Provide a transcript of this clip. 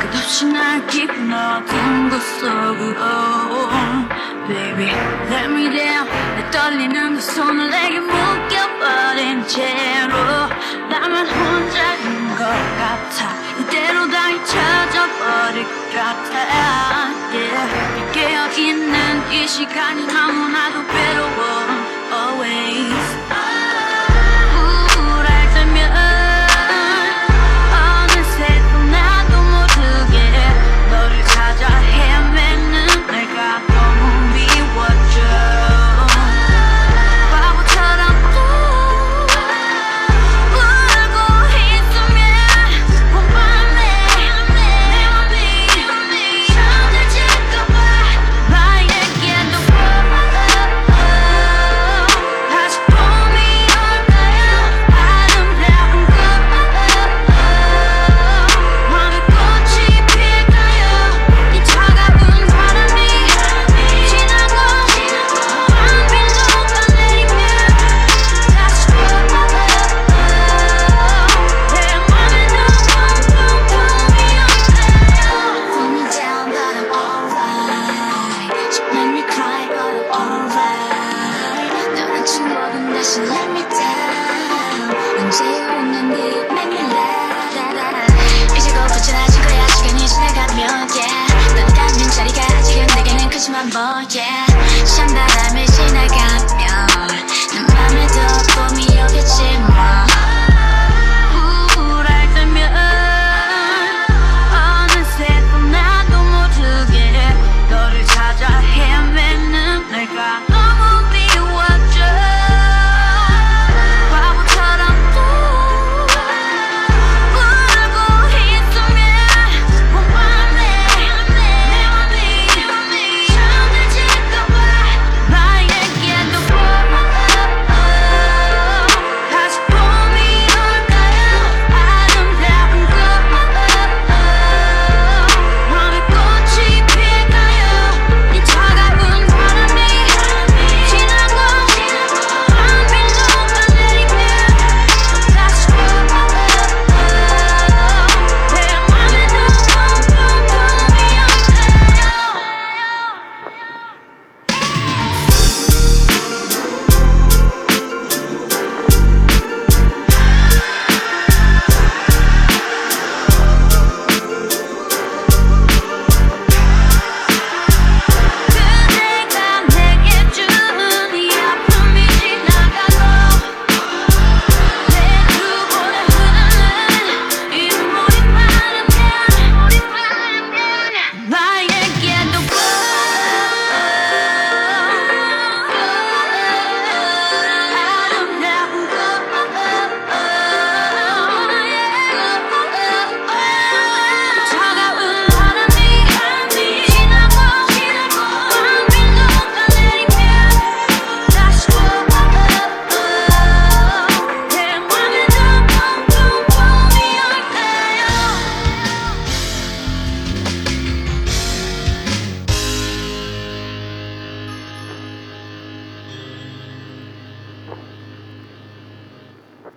끝없이 날 어둠 곳 속으로. Baby let me 떨리는 두 손을 내게 묶여버린 채로. 나만 혼자인 것 같아. 이대로 다 잊혀져버릴 것 같아 mexicano, encamunado pelo want you more than that, she let me down. 언제 웃는 네 make me laugh. 이제 곧 부천해질 거야, 시간이 지나가면, yeah. 넌 닿는 자리가 아직은 내게는 크지만, 뭐, yeah.